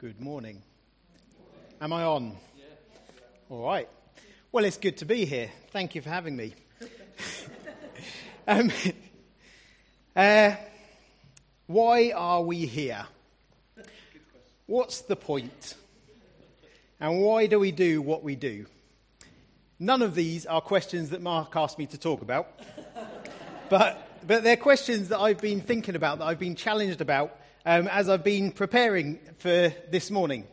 Good morning. Am I on? All right. Well, it's good to be here. Thank you for having me. um, uh, why are we here? What's the point? And why do we do what we do? None of these are questions that Mark asked me to talk about, but, but they're questions that I've been thinking about, that I've been challenged about um, as I've been preparing for this morning.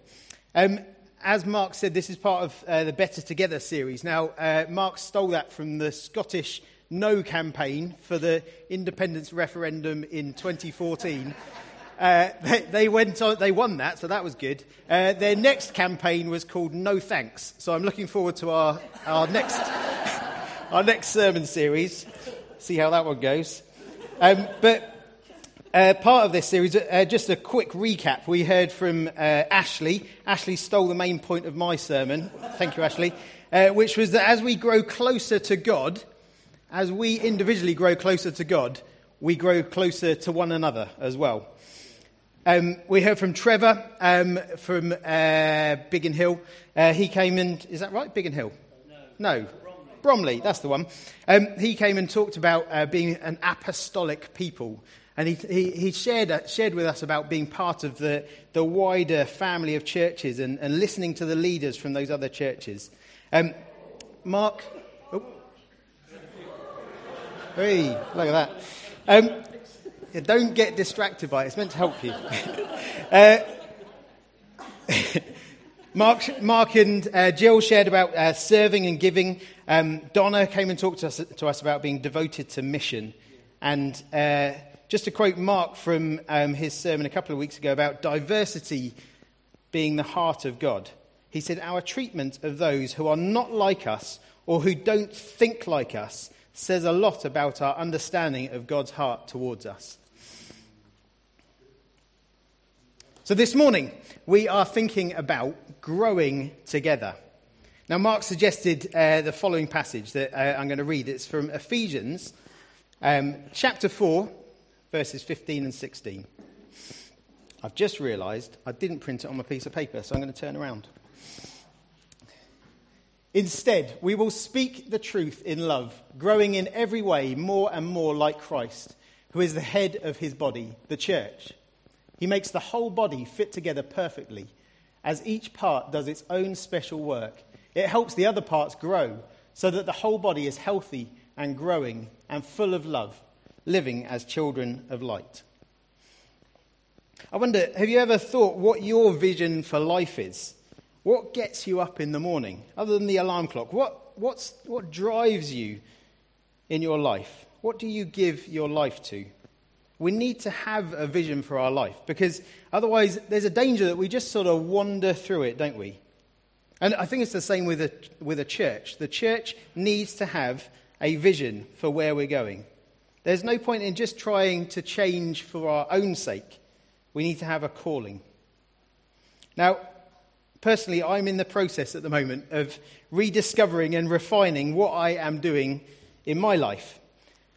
Um, as Mark said, this is part of uh, the Better Together series. Now, uh, Mark stole that from the Scottish No campaign for the independence referendum in 2014. Uh, they, they, went on, they won that, so that was good. Uh, their next campaign was called No Thanks. So I'm looking forward to our, our, next, our next sermon series. See how that one goes. Um, but uh, part of this series, uh, just a quick recap. We heard from uh, Ashley. Ashley stole the main point of my sermon. Thank you, Ashley. Uh, which was that as we grow closer to God, as we individually grow closer to God, we grow closer to one another as well. Um, we heard from Trevor um, from uh, Biggin Hill. Uh, he came in, is that right? Biggin Hill? No. no. Bromley, that's the one. Um, he came and talked about being an apostolic people. And he, he, he shared, uh, shared with us about being part of the, the wider family of churches and, and listening to the leaders from those other churches. Um, Mark. Oh. Hey, look at that. Um, don't get distracted by it. It's meant to help you. uh, Mark, Mark and uh, Jill shared about uh, serving and giving. Um, Donna came and talked to us, to us, about being devoted to mission. And uh, just to quote Mark from um, his sermon a couple of weeks ago about diversity being the heart of God. He said, Our treatment of those who are not like us or who don't think like us says a lot about our understanding of God's heart towards us. So this morning, we are thinking about growing together. Now, Mark suggested uh, the following passage that uh, I'm going to read. It's from Ephesians um, chapter 4, verses 15 and 16. I've just realised I didn't print it on my piece of paper, so I'm going to turn around. Instead, we will speak the truth in love, growing in every way more and more like Christ, who is the head of his body, the church. He makes the whole body fit together perfectly. As each part does its own special work, it helps the other parts grow so that the whole body is healthy and growing and full of love living as children of light. I wonder, have you ever thought what your vision for life is? What gets you up in the morning, other than the alarm clock? What, what's, what drives you in your life? What do you give your life to? We need to have a vision for our life because otherwise there's a danger that we just sort of wander through it, don't we? And I think it's the same with a, with a church. The church needs to have a vision for where we're going. There's no point in just trying to change for our own sake. We need to have a calling. Now, personally, I'm in the process at the moment of rediscovering and refining what I am doing in my life.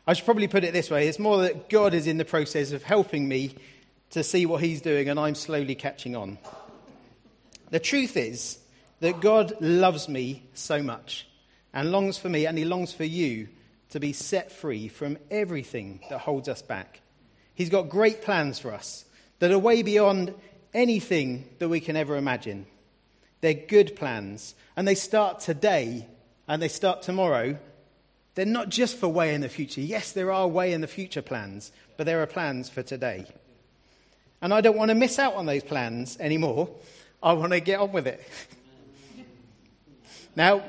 I should probably put it this way it's more that God is in the process of helping me to see what He's doing, and I'm slowly catching on. The truth is that God loves me so much and longs for me, and He longs for you to be set free from everything that holds us back. He's got great plans for us that are way beyond anything that we can ever imagine. They're good plans, and they start today and they start tomorrow. They're not just for way in the future. Yes, there are way in the future plans, but there are plans for today. And I don't want to miss out on those plans anymore. I want to get on with it. now,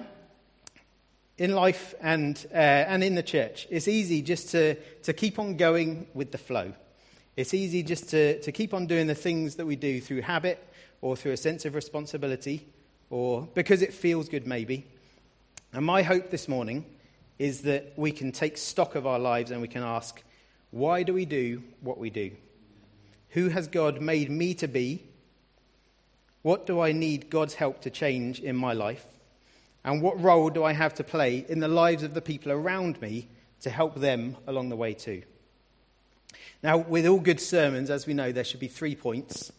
in life and, uh, and in the church. It's easy just to, to keep on going with the flow. It's easy just to, to keep on doing the things that we do through habit or through a sense of responsibility or because it feels good, maybe. And my hope this morning is that we can take stock of our lives and we can ask, why do we do what we do? Who has God made me to be? What do I need God's help to change in my life? And what role do I have to play in the lives of the people around me to help them along the way too? Now, with all good sermons, as we know, there should be three points.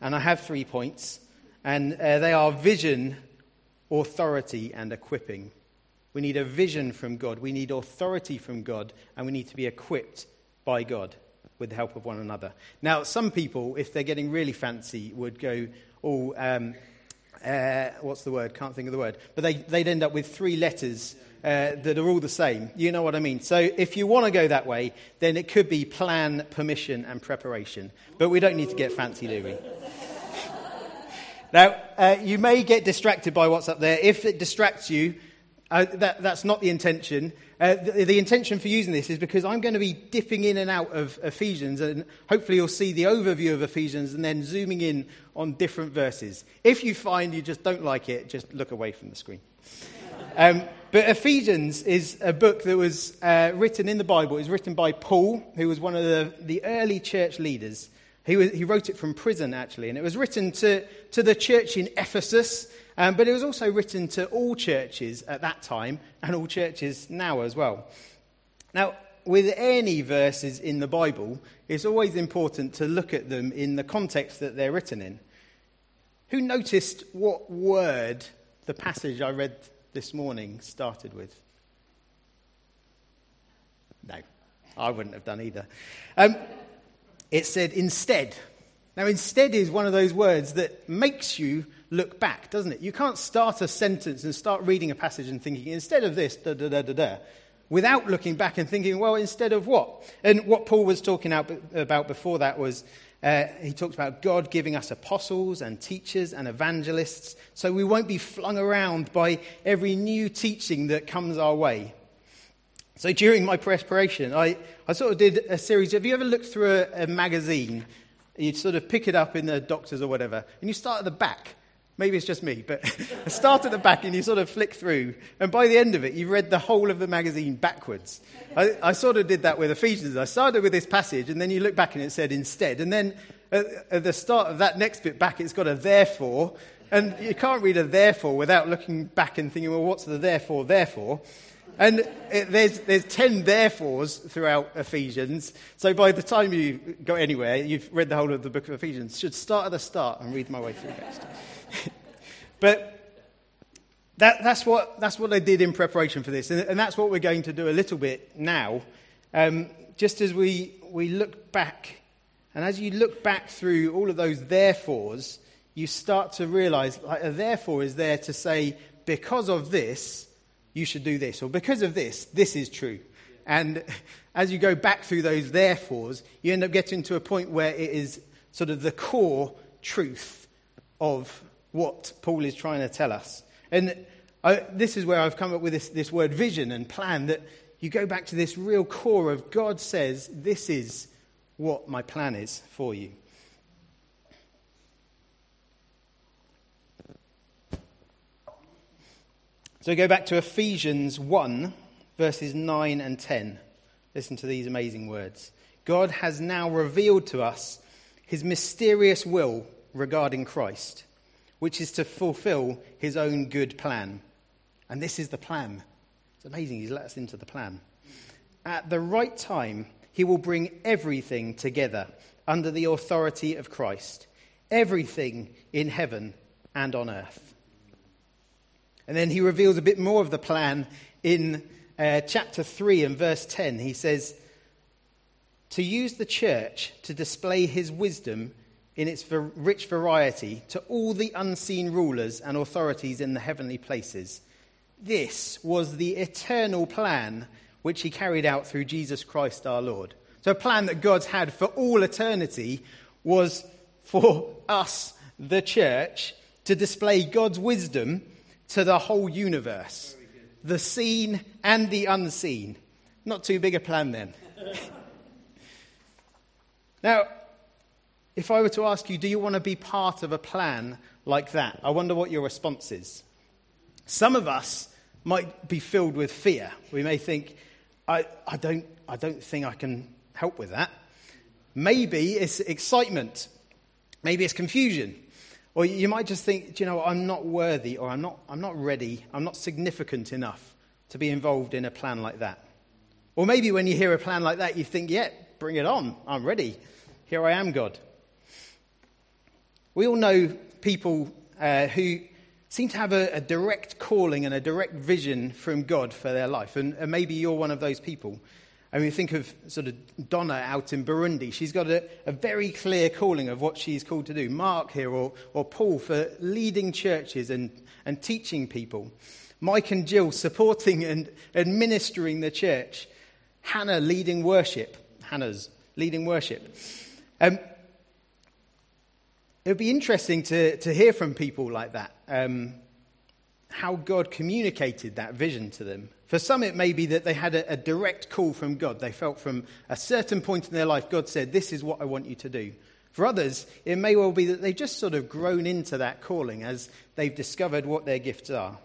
and I have three points, and uh, they are vision, authority, and equipping. We need a vision from God, we need authority from God, and we need to be equipped by God with the help of one another. Now, some people, if they're getting really fancy, would go, oh, um, uh, what's the word? Can't think of the word. But they, they'd end up with three letters uh, that are all the same. You know what I mean? So if you want to go that way, then it could be plan, permission, and preparation. But we don't need to get fancy, do we? now, uh, you may get distracted by what's up there. If it distracts you, uh, that, that's not the intention. Uh, the, the, intention for using this is because I'm going to be dipping in and out of Ephesians, and hopefully you'll see the overview of Ephesians and then zooming in on different verses. If you find you just don't like it, just look away from the screen. Um, but Ephesians is a book that was uh, written in the Bible. It was written by Paul, who was one of the, the early church leaders. He, was, he wrote it from prison, actually, and it was written to, to the church in Ephesus. Um, but it was also written to all churches at that time and all churches now as well. Now, with any verses in the Bible, it's always important to look at them in the context that they're written in. Who noticed what word the passage I read this morning started with? No, I wouldn't have done either. Um, it said instead. Now, instead is one of those words that makes you look back, doesn't it? You can't start a sentence and start reading a passage and thinking, instead of this, da da da da da, without looking back and thinking, well, instead of what? And what Paul was talking about before that was uh, he talked about God giving us apostles and teachers and evangelists so we won't be flung around by every new teaching that comes our way. So during my preparation, I, I sort of did a series. Have you ever looked through a, a magazine? You sort of pick it up in the doctors or whatever, and you start at the back Maybe it's just me, but I start at the back and you sort of flick through. And by the end of it, you've read the whole of the magazine backwards. I, I, sort of did that with Ephesians. I started with this passage, and then you look back and it said instead. And then at, at the start of that next bit back, it's got a therefore. And you can't read a therefore without looking back and thinking, well, what's the therefore, therefore? And it, there's, there's 10 therefores throughout Ephesians. So by the time you go anywhere, you've read the whole of the book of Ephesians. Should start at the start and read my way through next. but that, that's, what, that's what I did in preparation for this. And, and that's what we're going to do a little bit now. Um, just as we, we look back, and as you look back through all of those therefores, you start to realize like, a therefore is there to say, because of this, you should do this, or because of this, this is true. And as you go back through those therefores, you end up getting to a point where it is sort of the core truth of what Paul is trying to tell us. And I, this is where I've come up with this, this word vision and plan that you go back to this real core of God says, This is what my plan is for you. So go back to Ephesians 1, verses 9 and 10. Listen to these amazing words. God has now revealed to us his mysterious will regarding Christ, which is to fulfill his own good plan. And this is the plan. It's amazing, he's let us into the plan. At the right time, he will bring everything together under the authority of Christ, everything in heaven and on earth. And then he reveals a bit more of the plan in uh, chapter 3 and verse 10. He says, To use the church to display his wisdom in its rich variety to all the unseen rulers and authorities in the heavenly places. This was the eternal plan which he carried out through Jesus Christ our Lord. So, a plan that God's had for all eternity was for us, the church, to display God's wisdom to the whole universe the seen and the unseen. Not too big a plan then. now, if I were to ask you, do you want to be part of a plan like that? I wonder what your response is. Some of us might be filled with fear. We may think, I, I, don't, I don't think I can help with that. Maybe it's excitement. Maybe it's confusion. Or you might just think, you know, I'm not worthy or I'm not, I'm not ready, I'm not significant enough to be involved in a plan like that. Or maybe when you hear a plan like that, you think, yeah, bring it on, I'm ready. Here I am, God. We all know people uh, who seem to have a, a, direct calling and a direct vision from God for their life. And, and maybe you're one of those people. I mean, think of sort of Donna out in Burundi. She's got a, a, very clear calling of what she's called to do. Mark here, or, or Paul, for leading churches and, and teaching people. Mike and Jill supporting and administering the church. Hannah leading worship. Hannah's leading worship. Um, it would be interesting to, to hear from people like that um, how God communicated that vision to them. For some, it may be that they had a, a direct call from God. They felt from a certain point in their life, God said, This is what I want you to do. For others, it may well be that they've just sort of grown into that calling as they've discovered what their gifts are.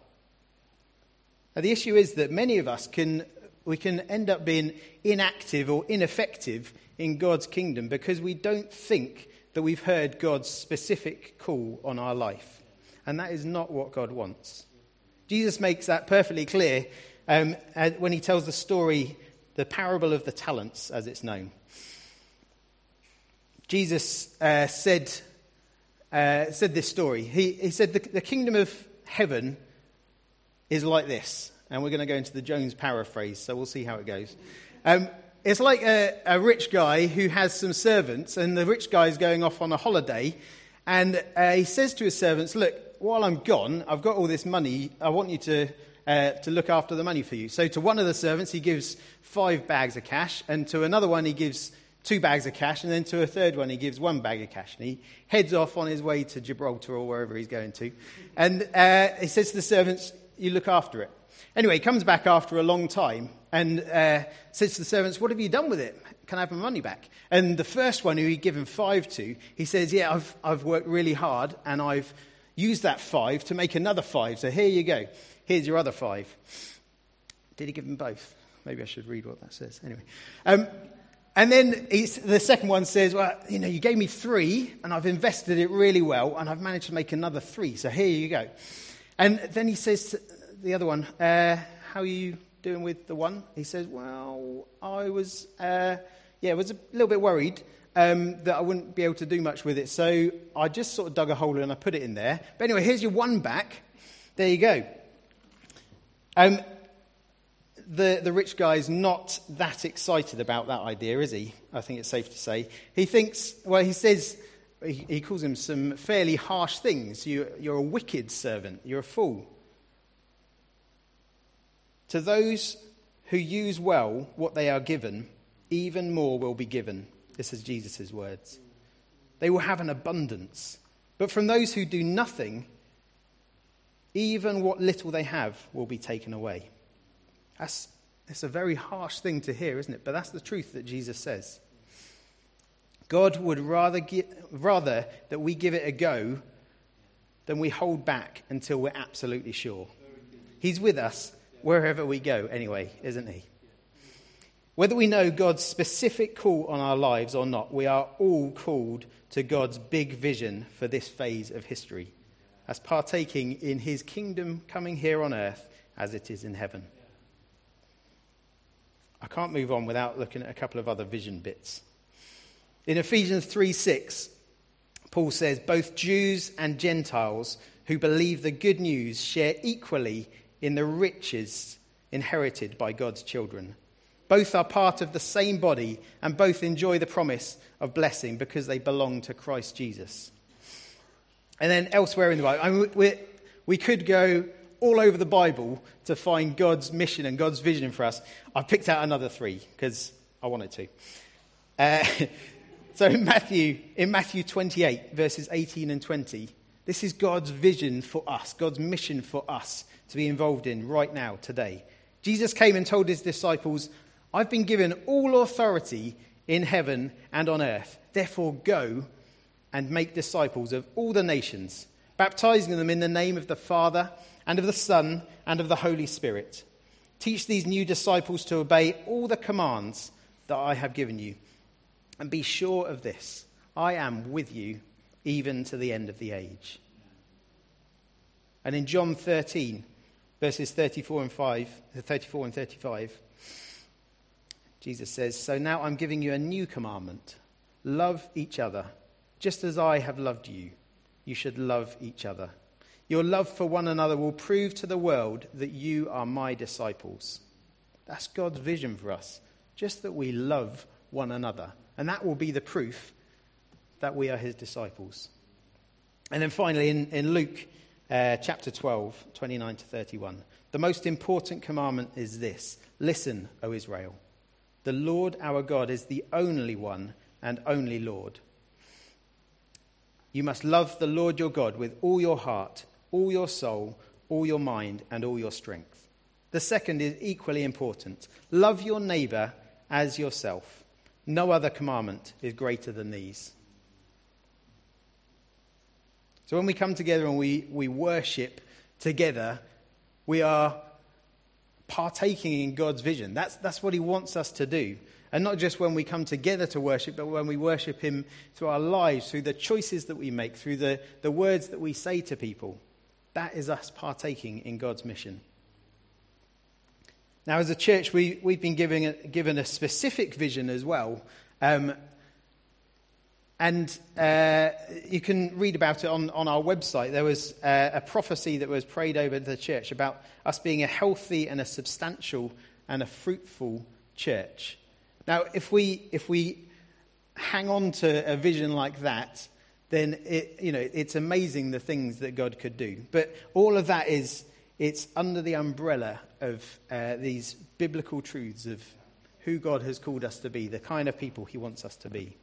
Now, the issue is that many of us can, we can end up being inactive or ineffective in God's kingdom because we don't think that we've heard God's specific call on our life. And that is not what God wants. Jesus makes that perfectly clear um, when he tells the story, the parable of the talents, as it's known. Jesus uh, said, uh, said this story. He, he said, the, the kingdom of heaven is like this. And we're going to go into the Jones paraphrase, so we'll see how it goes. Um, it's like a, a, rich guy who has some servants, and the rich guy is going off on a holiday, and uh, he says to his servants, Look, while I'm gone, I've got all this money. I want you to, uh, to look after the money for you. So to one of the servants, he gives five bags of cash, and to another one, he gives two bags of cash, and then to a third one, he gives one bag of cash. And he heads off on his way to Gibraltar or wherever he's going to. And uh, he says to the servants, You look after it. Anyway, he comes back after a long time and uh, says to the servants, What have you done with it? Can I have my money back? And the first one who he'd given five to, he says, Yeah, I've, I've worked really hard and I've used that five to make another five. So here you go. Here's your other five. Did he give them both? Maybe I should read what that says. Anyway. Um, and then the second one says, Well, you know, you gave me three, and I've invested it really well, and I've managed to make another three. So here you go. And then he says the other one, uh, How are you doing with the one? He says, Well, I was, uh, yeah, was a little bit worried um, that I wouldn't be able to do much with it. So I just sort of dug a hole and I put it in there. But anyway, here's your one back. There you go. Um, the, the rich guy's not that excited about that idea, is he? I think it's safe to say. He thinks, well, he says, he, he calls him some fairly harsh things. You, you're a wicked servant, you're a fool. To those who use well what they are given, even more will be given. This is Jesus' words. They will have an abundance. But from those who do nothing, even what little they have will be taken away. That's, that's a very harsh thing to hear, isn't it? But that's the truth that Jesus says. God would rather, gi- rather that we give it a go than we hold back until we're absolutely sure. He's with us wherever we go, anyway, isn't he? Whether we know God's specific call on our lives or not, we are all called to God's big vision for this phase of history, as partaking in his kingdom coming here on earth as it is in heaven. I can't move on without looking at a couple of other vision bits. In Ephesians 3 6, Paul says, Both Jews and Gentiles who believe the good news share equally in the riches inherited by God's children. Both are part of the same body and both enjoy the promise of blessing because they belong to Christ Jesus. And then elsewhere in the Bible, I mean, we, could go all over the Bible to find God's mission and God's vision for us. I've picked out another three because I wanted to. Uh, so in Matthew, in Matthew 28, verses 18 and 20, this is God's vision for us, God's mission for us to be involved in right now, today. Jesus came and told his disciples, I've been given all authority in heaven and on earth. Therefore, go and make disciples of all the nations, baptizing them in the name of the Father and of the Son and of the Holy Spirit. Teach these new disciples to obey all the commands that I have given you. And be sure of this I am with you even to the end of the age. And in John 13, verses 34 and 5, 34 and 35, Jesus says, So now I'm giving you a new commandment love each other, just as I have loved you. you should love each other. Your love for one another will prove to the world that you are my disciples. That's God's vision for us, just that we love one another. And that will be the proof that we are his disciples. And then finally, in, in Luke uh, chapter 12, 29 to 31, the most important commandment is this Listen, O Israel. The Lord our God is the only one and only Lord. You must love the Lord your God with all your heart, all your soul, all your mind, and all your strength. The second is equally important love your neighbor as yourself. No other commandment is greater than these. So when we come together and we, we worship together, we are partaking in God's vision. That's, that's what He wants us to do. And not just when we come together to worship, but when we worship Him through our lives, through the choices that we make, through the, the words that we say to people. That is us partaking in God's mission. Now, as a church, we, we've been given a, given a specific vision as well. Um, and uh, you can read about it on, on our website. There was uh, a prophecy that was prayed over the church about us being a healthy and a substantial and a fruitful church. Now, if we, if we hang on to a vision like that, then it, you know, it's amazing the things that God could do. But all of that is, it's under the umbrella of uh, these biblical truths of who God has called us to be, the kind of people he wants us to be.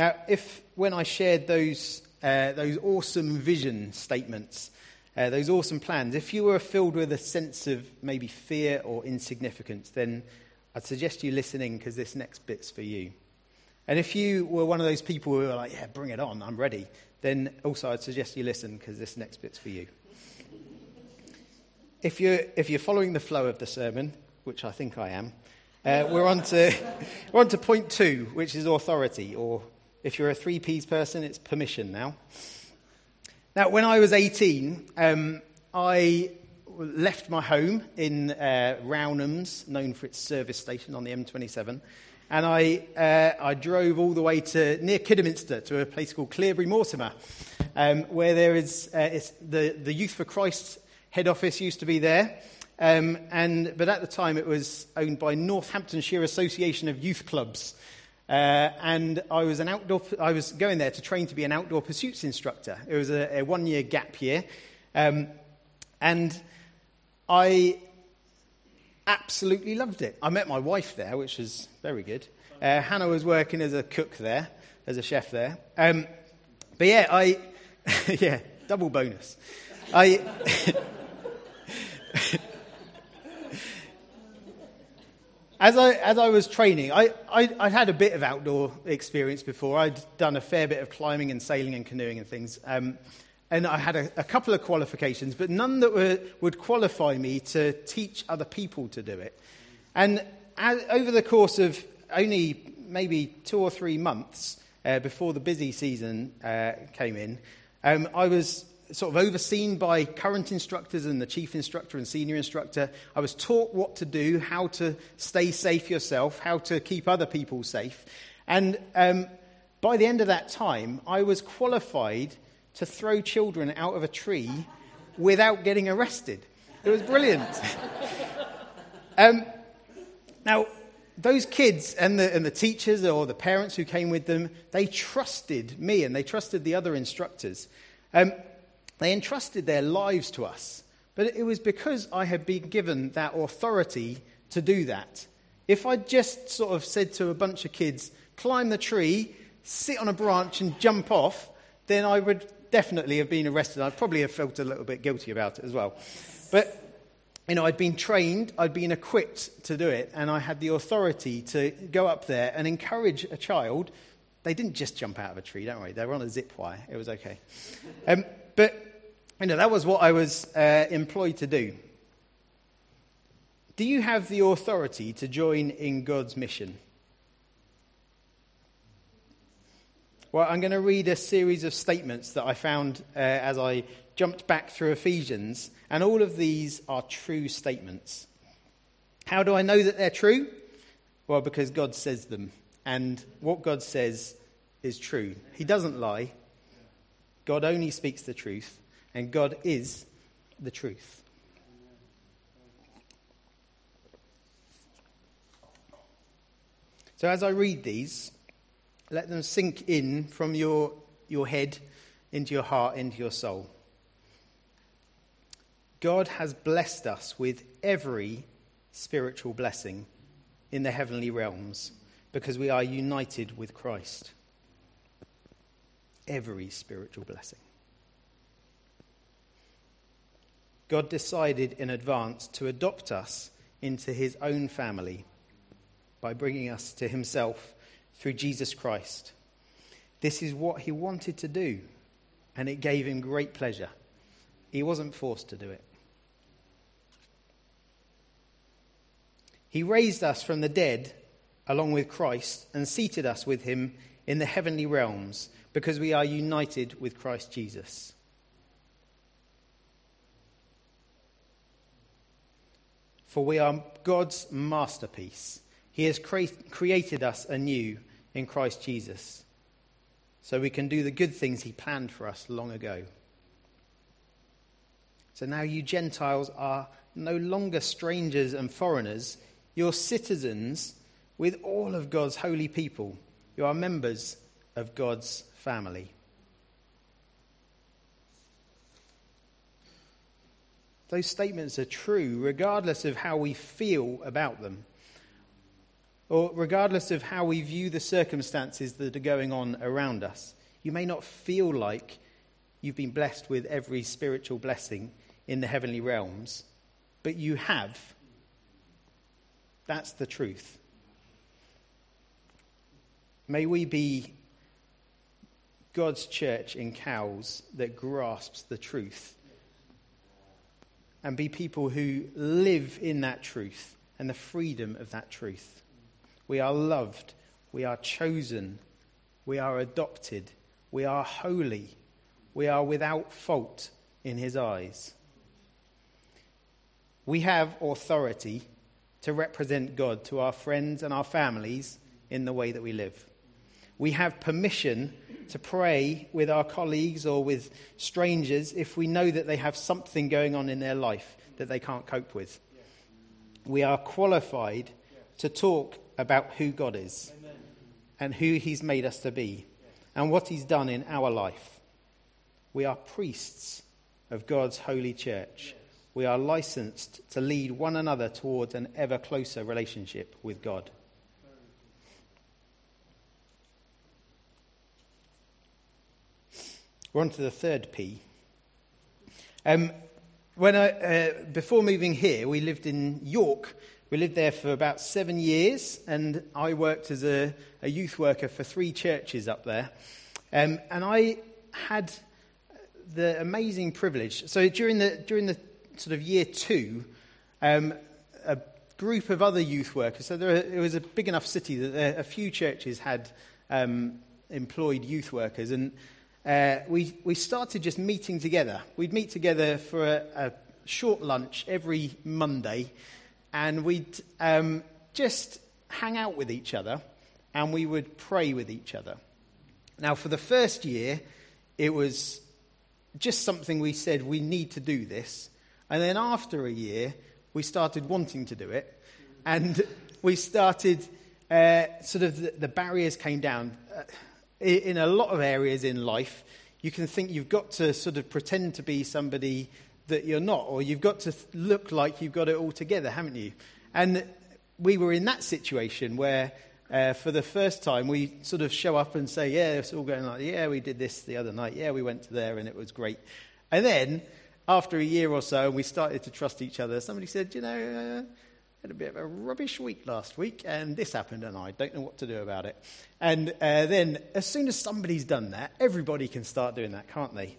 Now, if when I shared those, uh, those awesome vision statements, uh, those awesome plans, if you were filled with a sense of maybe fear or insignificance, then I'd suggest you listening because this next bit's for you. And if you were one of those people who were like, yeah, bring it on, I'm ready, then also I'd suggest you listen because this next bit's for you. if, you're, if you're following the flow of the sermon, which I think I am, uh, we're, on to, we're on to point two, which is authority, or if you're a three P's person, it's permission now. Now, when I was 18, um, I left my home in uh, Rownhams, known for its service station on the M27, and I, uh, I drove all the way to near Kidderminster to a place called Cleobury Mortimer, um, where there is uh, the, the Youth for Christ head office used to be there. Um, and, but at the time, it was owned by Northamptonshire Association of Youth Clubs. Uh, and I was, an outdoor, I was going there to train to be an outdoor pursuits instructor. It was a, a one year gap year. Um, and I absolutely loved it. I met my wife there, which was very good. Uh, Hannah was working as a cook there, as a chef there. Um, but yeah, I, yeah, double bonus. I. as I, as I was training, I, I, would had a bit of outdoor experience before. I'd done a fair bit of climbing and sailing and canoeing and things. Um, and I had a, a, couple of qualifications, but none that were, would qualify me to teach other people to do it. And as, over the course of only maybe two or three months uh, before the busy season uh, came in, um, I was sort of overseen by current instructors and the chief instructor and senior instructor. I was taught what to do, how to stay safe yourself, how to keep other people safe. And um, by the end of that time, I was qualified to throw children out of a tree without getting arrested. It was brilliant. um, now, those kids and the, and the teachers or the parents who came with them, they trusted me and they trusted the other instructors. Um, they entrusted their lives to us. But it was because I had been given that authority to do that. If I'd just sort of said to a bunch of kids, climb the tree, sit on a branch, and jump off, then I would definitely have been arrested. I'd probably have felt a little bit guilty about it as well. But, you know, I'd been trained, I'd been equipped to do it, and I had the authority to go up there and encourage a child. They didn't just jump out of a tree, don't worry. They were on a zip wire. It was okay. Um, but you know, that was what I was uh, employed to do. Do you have the authority to join in God's mission? Well, I'm going to read a series of statements that I found uh, as I jumped back through Ephesians, and all of these are true statements. How do I know that they're true? Well, because God says them. And what God says is true. He doesn't lie. God only speaks the truth. And God is the truth. So as I read these, let them sink in from your, your head into your heart, into your soul. God has blessed us with every spiritual blessing in the heavenly realms because we are united with Christ. Every spiritual blessing. God decided in advance to adopt us into his own family by bringing us to himself through Jesus Christ. This is what he wanted to do, and it gave him great pleasure. He wasn't forced to do it. He raised us from the dead along with Christ and seated us with him in the heavenly realms because we are united with Christ Jesus. For we are God's masterpiece. He has cre- created us anew in Christ Jesus so we can do the good things he planned for us long ago. So now you Gentiles are no longer strangers and foreigners you're citizens with all of God's holy people. You are members of God's family. Those statements are true regardless of how we feel about them, or regardless of how we view the circumstances that are going on around us. You may not feel like you've been blessed with every spiritual blessing in the heavenly realms, but you have that's the truth. May we be God's church in Cowes that grasps the truth and be people who live in that truth and the freedom of that truth. We are loved, we are chosen, we are adopted, we are holy, we are without fault in His eyes. We have authority to represent God to our friends and our families in the way that we live. We have permission to pray with our colleagues or with strangers if we know that they have something going on in their life that they can't cope with. We are qualified to talk about who God is and who He's made us to be and what He's done in our life. We are priests of God's holy church we are licensed to lead one another towards an ever closer relationship with God. We're on to the third P. Um, when I, uh, before moving here, we lived in York. We lived there for about seven years, and I worked as a, a youth worker for three churches up there. Um, and I had the amazing privilege. So during the during the sort of year two, um, a group of other youth workers. So there, it was a big enough city that there, a few churches had um, employed youth workers, and uh, we we started just meeting together. We'd meet together for a, a short lunch every Monday, and we'd um, just hang out with each other, and we would pray with each other. Now, for the first year, it was just something we said we need to do this. And then after a year, we started wanting to do it. And we started, uh, sort of, the, the, barriers came down. Uh, in a lot of areas in life, you can think you've got to sort of pretend to be somebody that you're not, or you've got to look like you've got it all together, haven't you? And we were in that situation where, uh, for the first time, we sort of show up and say, Yeah, it's all going like, yeah, we did this the other night. Yeah, we went to there and it was great. And then after a year or so, we started to trust each other. Somebody said, you know, uh, had a bit of a rubbish week last week, and this happened, and I don't know what to do about it. And uh, then, as soon as somebody's done that, everybody can start doing that, can't they?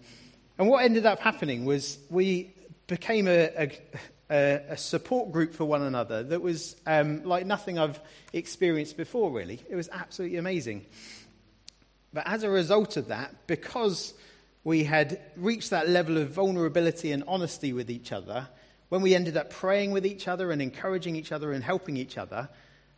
And what ended up happening was we became a, a, a support group for one another that was um, like nothing I've experienced before, really. It was absolutely amazing. But as a result of that, because we had reached that level of vulnerability and honesty with each other, when we ended up praying with each other and encouraging each other and helping each other,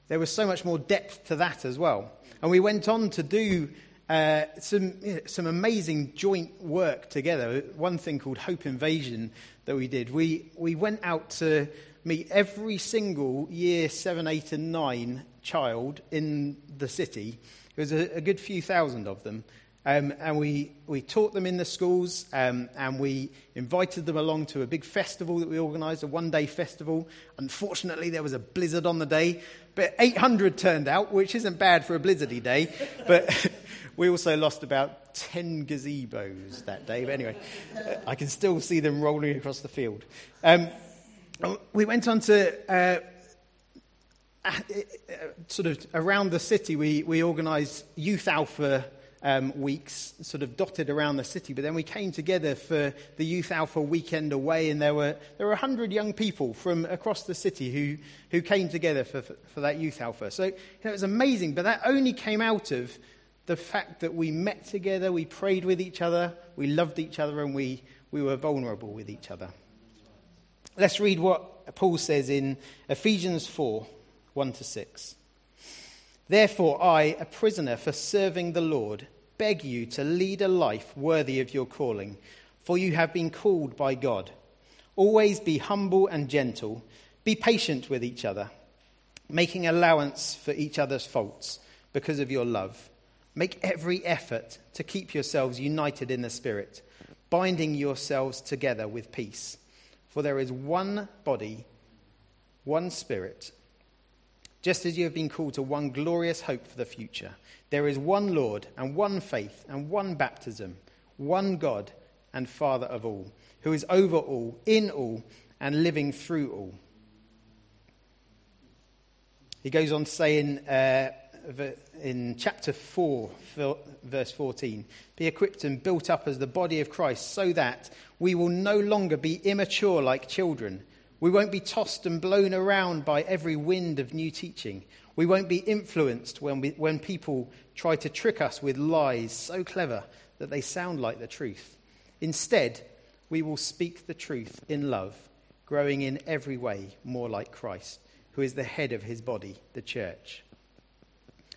there was so much more depth to that as well. And we went on to do uh, some, you know, some amazing joint work together. One thing called Hope Invasion that we did. We, we went out to meet every single year seven, eight, and nine child in the city. It was a, a good few thousand of them. Um, and we, we taught them in the schools um, and we invited them along to a big festival that we organised, a one day festival. Unfortunately, there was a blizzard on the day, but 800 turned out, which isn't bad for a blizzardy day. But we also lost about 10 gazebos that day. But anyway, I can still see them rolling across the field. Um, we went on to. Uh, uh, sort of around the city, we, we organised Youth Alpha um, weeks sort of dotted around the city. But then we came together for the Youth Alpha weekend away, and there were, there were 100 young people from across the city who, who came together for, for, for that Youth Alpha. So you know, it was amazing, but that only came out of the fact that we met together, we prayed with each other, we loved each other, and we, we were vulnerable with each other. Let's read what Paul says in Ephesians 4 1 to 6. Therefore, I, a prisoner for serving the Lord, beg you to lead a life worthy of your calling, for you have been called by God. Always be humble and gentle, be patient with each other, making allowance for each other's faults because of your love. Make every effort to keep yourselves united in the Spirit, binding yourselves together with peace. For there is one body, one Spirit just as you have been called to one glorious hope for the future. There is one Lord, and one faith, and one baptism, one God and Father of all, who is over all, in all, and living through all. He goes on saying uh, in chapter 4, verse 14 Be equipped and built up as the body of Christ, so that we will no longer be immature like children we won't be tossed and blown around by every wind of new teaching. We won't be influenced when, we, when people try to trick us with lies so clever that they sound like the truth. Instead, we will speak the truth in love, growing in every way more like Christ, who is the head of his body, the church.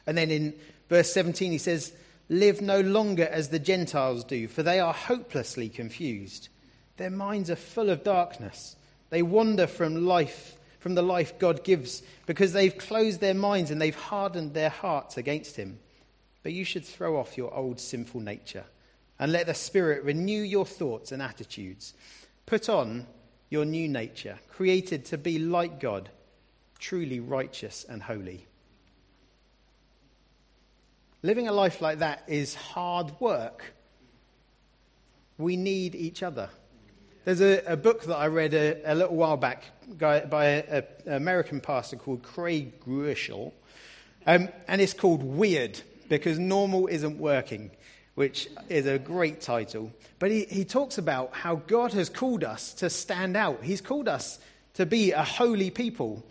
And then in verse 17, he says, Live no longer as the Gentiles do, for they are hopelessly confused. Their minds are full of darkness. They wander from life, from the life God gives, because they've closed their minds and they've hardened their hearts against Him. But you should throw off your old sinful nature and let the Spirit renew your thoughts and attitudes. Put on your new nature, created to be like God, truly righteous and holy. Living a life like that is hard work. We need each other. There's a, a book that I read a, a little while back by an American pastor called Craig Groeschel, um, and it's called Weird because normal isn't working, which is a great title. But he, he talks about how God has called us to stand out. He's called us to be a holy people,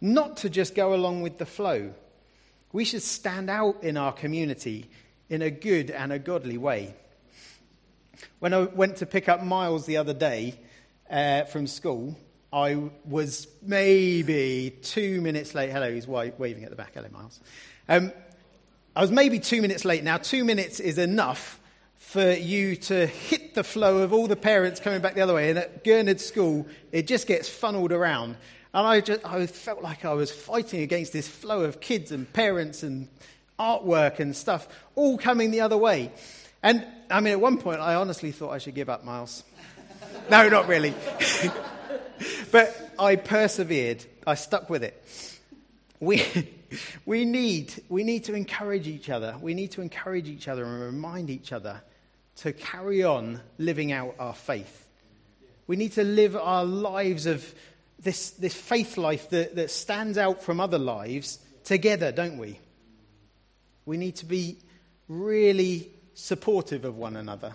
not to just go along with the flow. We should stand out in our community in a good and a godly way. When I went to pick up Miles the other day uh, from school, I was maybe two minutes late. Hello, he's waving at the back. Hello, Miles. Um, I was maybe two minutes late. Now, two minutes is enough for you to hit the flow of all the parents coming back the other way. And at Gurnard School, it just gets funneled around. And I, just, I felt like I was fighting against this flow of kids and parents and artwork and stuff all coming the other way. And I mean, at one point, I honestly thought I should give up, Miles. no, not really. but I persevered. I stuck with it. We, we, need, we need to encourage each other. We need to encourage each other and remind each other to carry on living out our faith. We need to live our lives of this, this faith life that, that stands out from other lives together, don't we? We need to be really supportive of one another.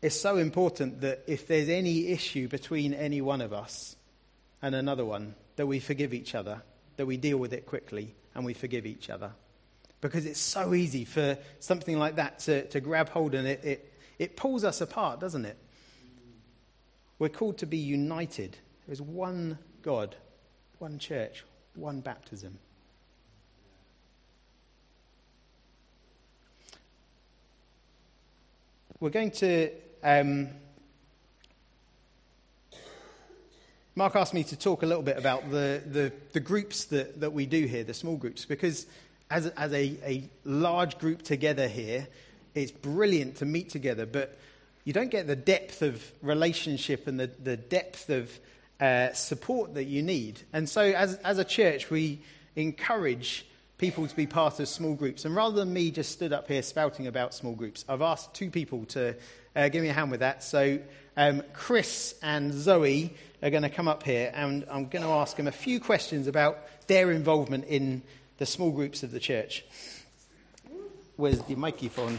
It's so important that if there's any issue between any one of us and another one, that we forgive each other, that we deal with it quickly, and we forgive each other. Because it's so easy for something like that to, to grab hold and it, it, it pulls us apart, doesn't it? We're called to be united. There is one God, one church, one baptism. We're going to. Um, Mark asked me to talk a little bit about the, the, the groups that, that we do here, the small groups, because as, as a, a large group together here, it's brilliant to meet together, but you don't get the depth of relationship and the, the depth of uh, support that you need. And so, as, as a church, we encourage people to be part of small groups. And rather than me just stood up here spouting about small groups, I've asked two people to uh, give me a hand with that. So, um, Chris and Zoe are going to come up here, and I'm going to ask them a few questions about their involvement in the small groups of the church. Where's the microphone?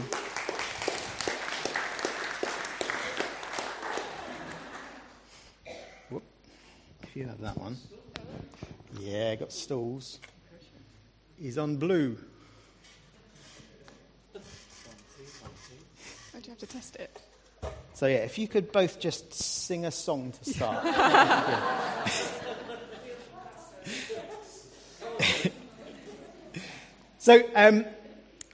If you have that one. Yeah, got stools. He's on blue. Oh, do you have to test it? So, yeah, if you could both just sing a song to start. so, um,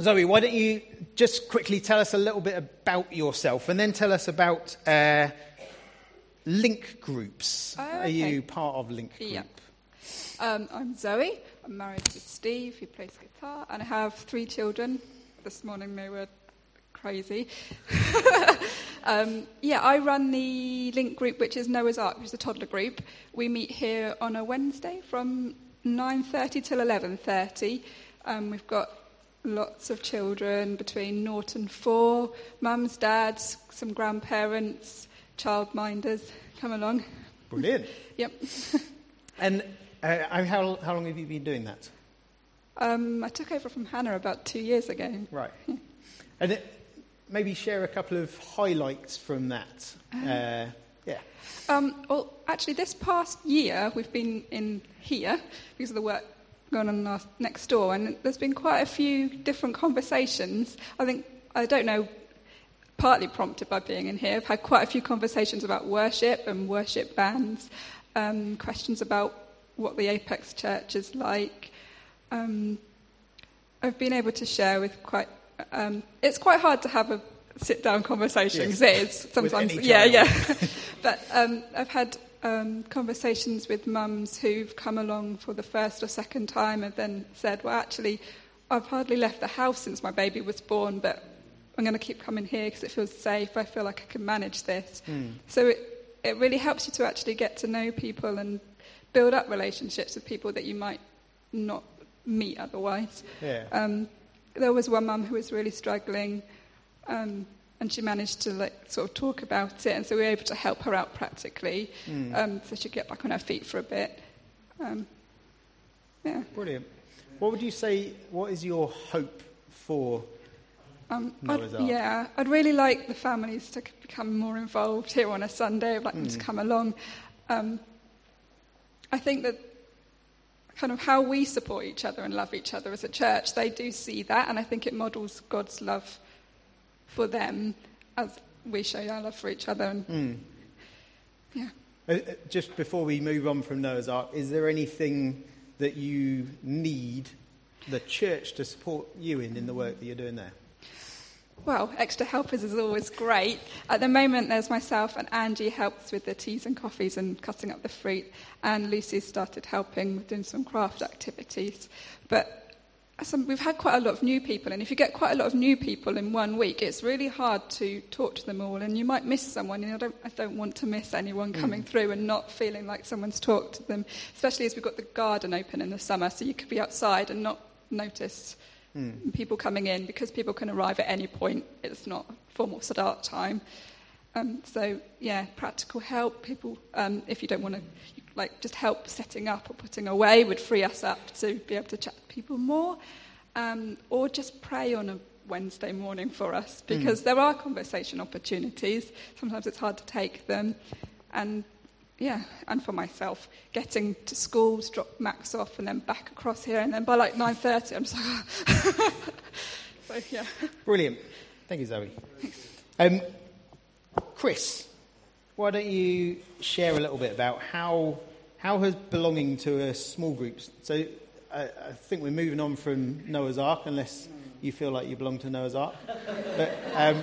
Zoe, why don't you just quickly tell us a little bit about yourself and then tell us about uh, link groups. Oh, Are you part of link group? Yeah. Um, I'm Zoe. I'm married to Steve, who plays guitar, and I have three children. This morning they were crazy. um, yeah, I run the link group, which is Noah's Ark, which is a toddler group. We meet here on a Wednesday from 9:30 till 11:30. Um, we've got lots of children between naught and four, mums, dads, some grandparents, childminders. Come along. Brilliant. Yep. And uh, how, how long have you been doing that? Um, I took over from Hannah about two years ago. Right. And it, maybe share a couple of highlights from that. Uh, yeah. Um, well, actually, this past year we've been in here because of the work going on our- next door, and there's been quite a few different conversations. I think I don't know, partly prompted by being in here. I've had quite a few conversations about worship and worship bands, um, questions about what the Apex Church is like. Um, I've been able to share with quite. Um, it's quite hard to have a sit-down conversation Yes. because it is sometimes. yeah, yeah. but um, I've had um, conversations with mums who've come along for the first or second time and then said, "Well, actually, I've hardly left the house since my baby was born, but I'm going to keep coming here because it feels safe. I feel like I can manage this." So it it really helps you to actually get to know people and build up relationships with people that you might not meet otherwise. Yeah. Um, there was one mum who was really struggling, um, and she managed to like sort of talk about it, and so we were able to help her out practically, um, so she could get back on her feet for a bit. Um, yeah. Brilliant. What would you say, what is your hope for Um, I'd, yeah, I'd really like the families to become more involved here on a Sunday. I'd like them to come along. Um, I think that kind of how we support each other and love each other as a church, they do see that, and I think it models God's love for them as we show our love for each other. And yeah. Uh, uh, Just before we move on from Noah's Ark, is there anything that you need the church to support you in in the work that you're doing there? Well, extra helpers is always great. At the moment, there's myself and Angie helps with the teas and coffees and cutting up the fruit, and Lucy's started helping with doing some craft activities. But some, we've had quite a lot of new people, and if you get quite a lot of new people in one week, it's really hard to talk to them all, and you might miss someone. And I don't, I don't want to miss anyone mm. coming through and not feeling like someone's talked to them, especially as we've got the garden open in the summer, so you could be outside and not notice people coming in because people can arrive at any point. It's not formal start time. Um, so yeah, practical help. People, um, if you don't want to, like just help setting up or putting away would free us up to be able to chat to people more, um, or just pray on a Wednesday morning for us because there are conversation opportunities. Sometimes it's hard to take them, and yeah, and for myself, getting to schools, drop Max off, and then back across here, and then by like nine thirty, I'm just like, so yeah. Brilliant. Thank you, Zoe. Um, Chris, why don't you share a little bit about how, how has belonging to a small group? So I, I think we're moving on from Noah's Ark, unless you feel like you belong to Noah's Ark. But um,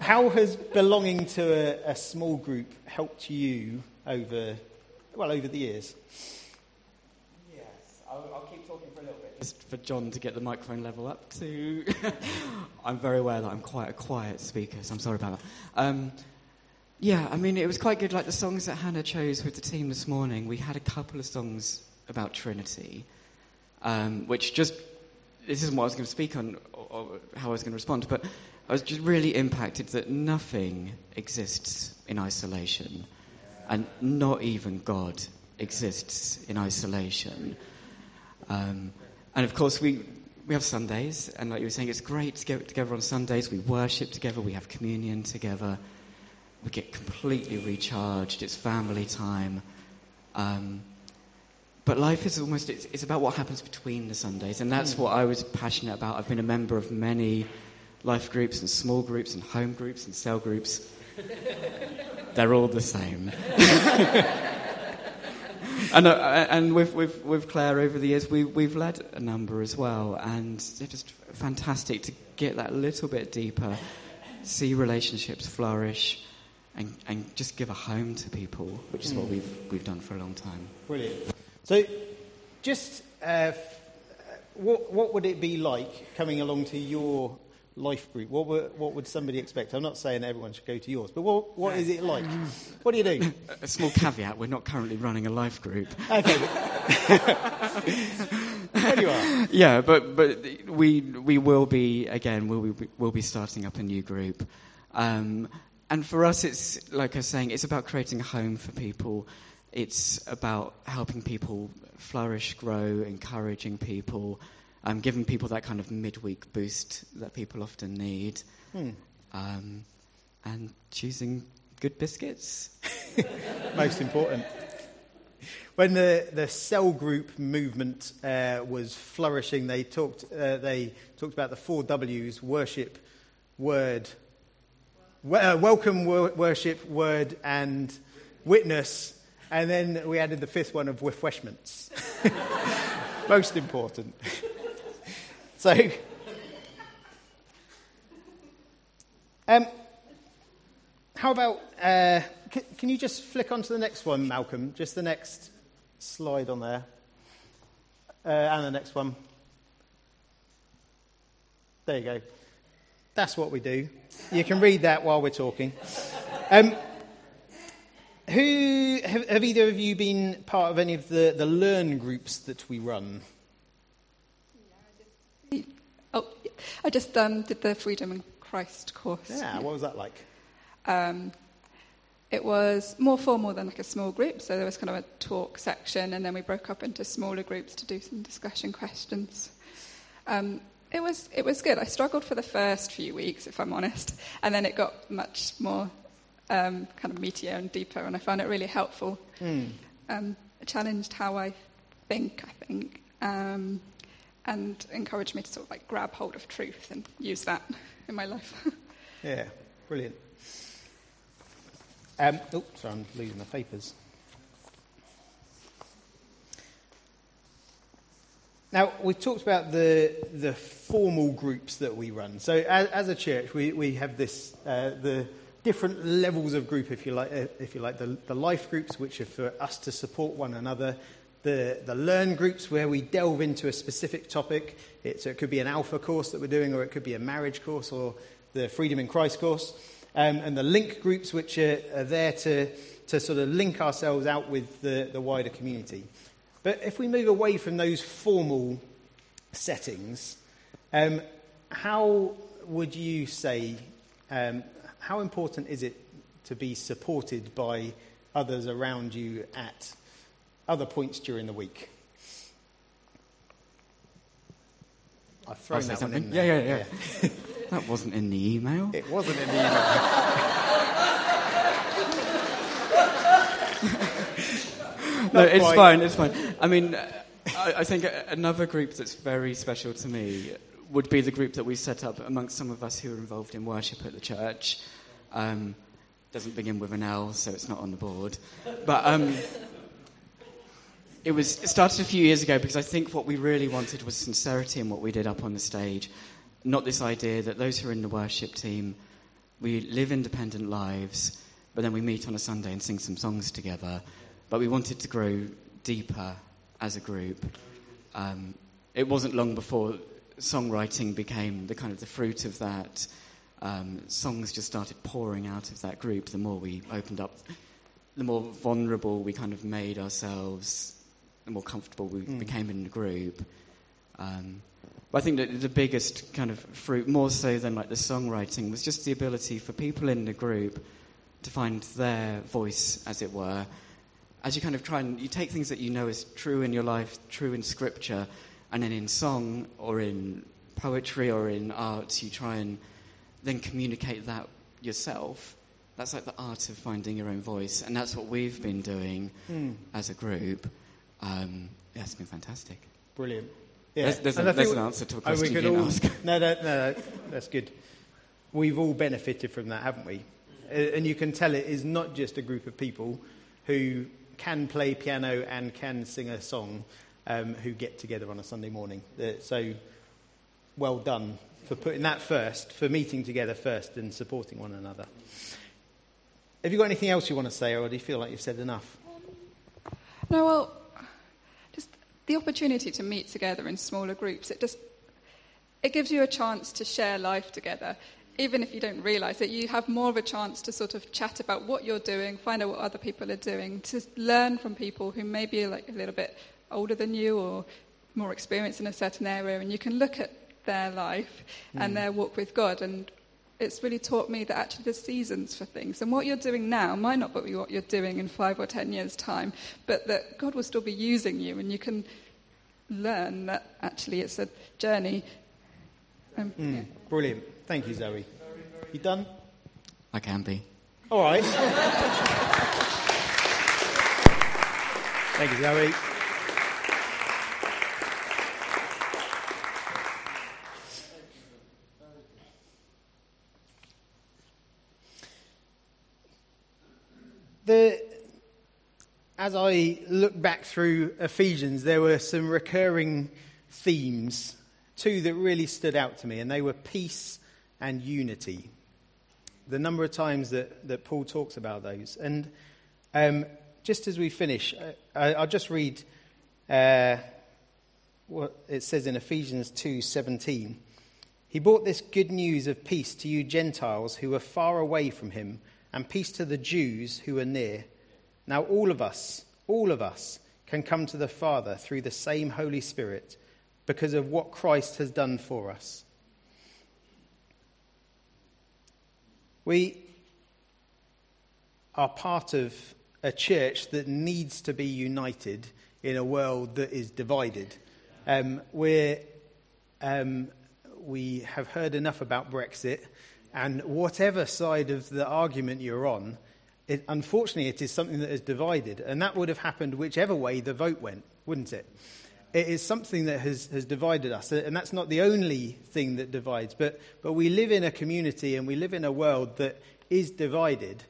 how has belonging to a, a small group helped you over, well, over the years? Yes, I'll, I'll keep talking for a little bit. Just for John to get the microphone level up to. I'm very aware that I'm quite a quiet speaker, so I'm sorry about that. Um, yeah, I mean, it was quite good. Like the songs that Hannah chose with the team this morning, we had a couple of songs about Trinity, um, which just. This isn't what I was going to speak on, or, or how I was going to respond, but I was just really impacted that nothing exists in isolation, and not even God exists in isolation. Um, and of course, we, we have Sundays, and like you were saying, it's great to get together on Sundays. We worship together, we have communion together, we get completely recharged. It's family time. Um, but life is almost, it's, it's, about what happens between the Sundays, and that's what I was passionate about. I've been a member of many life groups and small groups and home groups and cell groups. They're all the same. and, uh, and with, with, with Claire over the years, we, we've led a number as well, and it's just fantastic to get that little bit deeper, see relationships flourish, and, and just give a home to people, which is what we've, we've done for a long time. Brilliant. So, just uh, what, what would it be like coming along to your life group? What, were, what would somebody expect? I'm not saying everyone should go to yours, but what, what is it like? What do you do? A small caveat we're not currently running a life group. Okay. there you are. Yeah, but, but we, we will be, again, we'll be, we'll be starting up a new group. Um, and for us, it's, like I was saying, it's about creating a home for people. It's about helping people flourish, grow, encouraging people um, giving people that kind of midweek boost that people often need, hmm. um, and choosing good biscuits. Most important. When the, the cell group movement uh, was flourishing, they talked, uh, they talked about the four W's worship, word, uh, welcome, wor- worship, word, and witness. And then we added the fifth one of refreshments. Most important. So, um, how about, uh, can, can, you just flick on to the next one, Malcolm? Just the next slide on there. Uh, and the next one. There you go. That's what we do. You can read that while we're talking. Um, who have, have, either of you been part of any of the, the learn groups that we run? Oh, I just um, did the Freedom in Christ course. Yeah, what was that like? Um, it was more formal than like a small group, so there was kind of a talk section, and then we broke up into smaller groups to do some discussion questions. Um, it was it was good. I struggled for the first few weeks, if I'm honest, and then it got much more um, kind of meatier and deeper, and I found it really helpful. Mm. it challenged how I think. I think. Um, and encouraged me to sort of like grab hold of truth and use that in my life. yeah, brilliant. Um, oh, sorry, I'm losing the papers. Now, we've talked about the, the formal groups that we run. So, as, as a church, we, we have this, uh, the different levels of group, if you like, uh, if you like the, the life groups, which are for us to support one another the, the learn groups where we delve into a specific topic. It, so it could be an alpha course that we're doing, or it could be a marriage course, or the Freedom in Christ course. Um, and the link groups, which are, are, there to, to sort of link ourselves out with the, the wider community. But if we move away from those formal settings, um, how would you say, um, how important is it to be supported by others around you at other points during the week. I've thrown that something. one in Yeah, yeah, yeah. yeah. that wasn't in the email. It wasn't in the email. no, it's quite. fine. It's fine. I mean, I, I, think another group that's very special to me would be the group that we set up amongst some of us who are involved in worship at the church. Um, Doesn't begin with an L, so it's not on the board. But um, it was it started a few years ago because I think what we really wanted was sincerity in what we did up on the stage, not this idea that those who are in the worship team, we live independent lives, but then we meet on a Sunday and sing some songs together. But we wanted to grow deeper as a group. Um, it wasn't long before songwriting became the kind of the fruit of that. Um, songs just started pouring out of that group. The more we opened up, the more vulnerable we kind of made ourselves more comfortable we mm. became in the group. Um, but I think that the biggest kind of fruit, more so than like the songwriting, was just the ability for people in the group to find their voice, as it were. As you kind of try and you take things that you know is true in your life, true in scripture, and then in song or in poetry or in art, you try and then communicate that yourself. That's like the art of finding your own voice, and that's what we've been doing mm. as a group. Um, yeah, it's been fantastic. Brilliant. Yeah. There's, there's, a, there's an answer to a question you all, ask. No, no, no, that's good. We've all benefited from that, haven't we? And you can tell it is not just a group of people who can play piano and can sing a song um, who get together on a Sunday morning. So well done for putting that first, for meeting together first and supporting one another. Have you got anything else you want to say, or do you feel like you've said enough? No, well, the opportunity to meet together in smaller groups, it just it gives you a chance to share life together. Even if you don't realize it, you have more of a chance to sort of chat about what you're doing, find out what other people are doing, to learn from people who may be like a little bit older than you or more experienced in a certain area, and you can look at their life mm. and their walk with God and it's really taught me that actually there's seasons for things. And what you're doing now might not be what you're doing in five or ten years' time, but that God will still be using you and you can learn that actually it's a journey. Um, mm, yeah. Brilliant. Thank you, Zoe. You done? I can be. All right. Thank you, Zoe. the, as I look back through Ephesians, there were some recurring themes, two that really stood out to me, and they were peace and unity. The number of times that, that Paul talks about those. And um, just as we finish, I, will just read uh, what it says in Ephesians 2:17. He brought this good news of peace to you Gentiles who were far away from him and peace to the Jews who are near. Now, all of us, all of us, can come to the Father through the same Holy Spirit because of what Christ has done for us. We are part of a church that needs to be united in a world that is divided. Um, we're, um, we have heard enough about Brexit and whatever side of the argument you're on, it, unfortunately, it is something that is divided. And that would have happened whichever way the vote went, wouldn't it? It is something that has, has divided us. And that's not the only thing that divides. But, but we live in a community and we live in a world that is divided.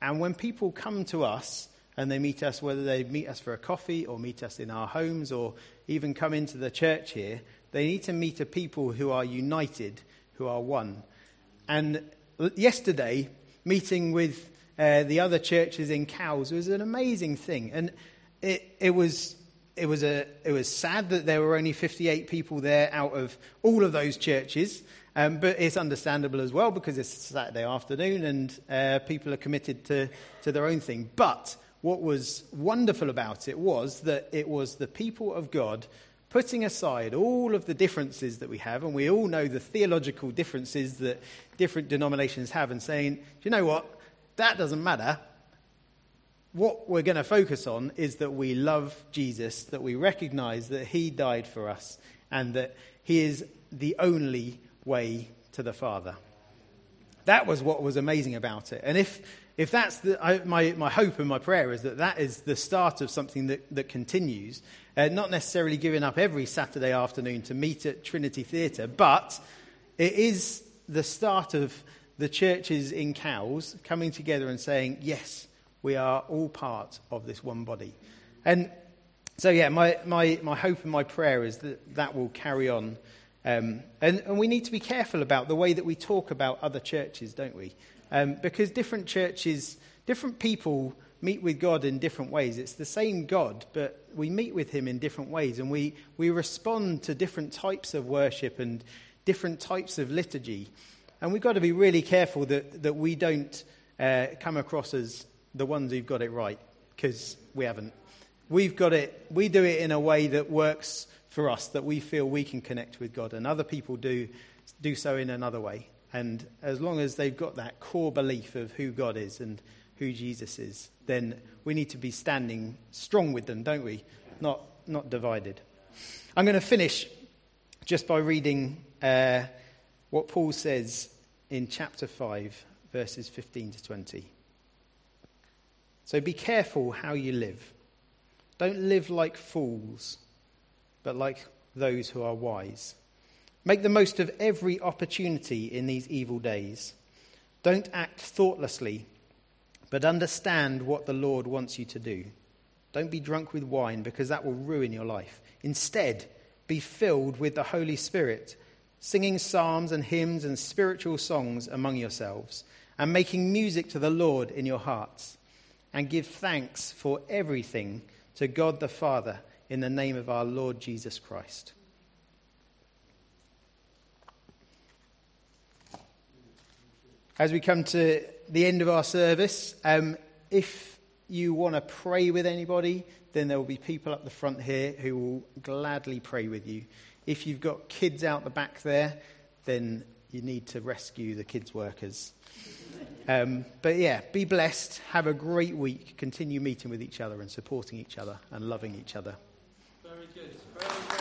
And when people come to us and they meet us, whether they meet us for a coffee or meet us in our homes or even come into the church here, they need to meet a people who are united, who are one. And yesterday, meeting with uh, the other churches in Cowes was an amazing thing. And it, it, was, it, was a, it was sad that there were only 58 people there out of all of those churches. Um, but it's understandable as well because it's Saturday afternoon and uh, people are committed to, to their own thing. But what was wonderful about it was that it was the people of God putting aside all of the differences that we have, and we all know the theological differences that different denominations have, and saying, Do you know what, that doesn't matter. What we're going to focus on is that we love Jesus, that we recognize that he died for us, and that he is the only way to the Father. That was what was amazing about it. And if, if that's the, I, my, my hope and my prayer is that that is the start of something that, that continues, uh, not necessarily giving up every Saturday afternoon to meet at Trinity Theatre, but it is the start of the churches in Cowes coming together and saying, yes, we are all part of this one body. And so, yeah, my, my, my hope and my prayer is that that will carry on. Um, and, and we need to be careful about the way that we talk about other churches, don't we? Um, because different churches, different people meet with God in different ways. It's the same God, but we meet with Him in different ways, and we, we respond to different types of worship and different types of liturgy. And we've got to be really careful that, that we don't uh, come across as the ones who've got it right, because we haven't. We've got it, we do it in a way that works for us, that we feel we can connect with God, and other people do, do so in another way. And as long as they've got that core belief of who God is and who Jesus is, then we need to be standing strong with them, don't we? Not, not divided. I'm going to finish just by reading uh, what Paul says in chapter 5, verses 15 to 20. So be careful how you live. Don't live like fools, but like those who are wise. Make the most of every opportunity in these evil days. Don't act thoughtlessly but understand what the Lord wants you to do. Don't be drunk with wine because that will ruin your life. Instead, be filled with the Holy Spirit, singing psalms and hymns and spiritual songs among yourselves, and making music to the Lord in your hearts. And give thanks for everything to God the Father in the name of our Lord Jesus Christ. As we come to the end of our service, um, if you want to pray with anybody, then there will be people up the front here who will gladly pray with you. If you've got kids out the back there, then you need to rescue the kids' workers. Um, but yeah, be blessed. Have a great week. Continue meeting with each other and supporting each other and loving each other. Very good. Very good.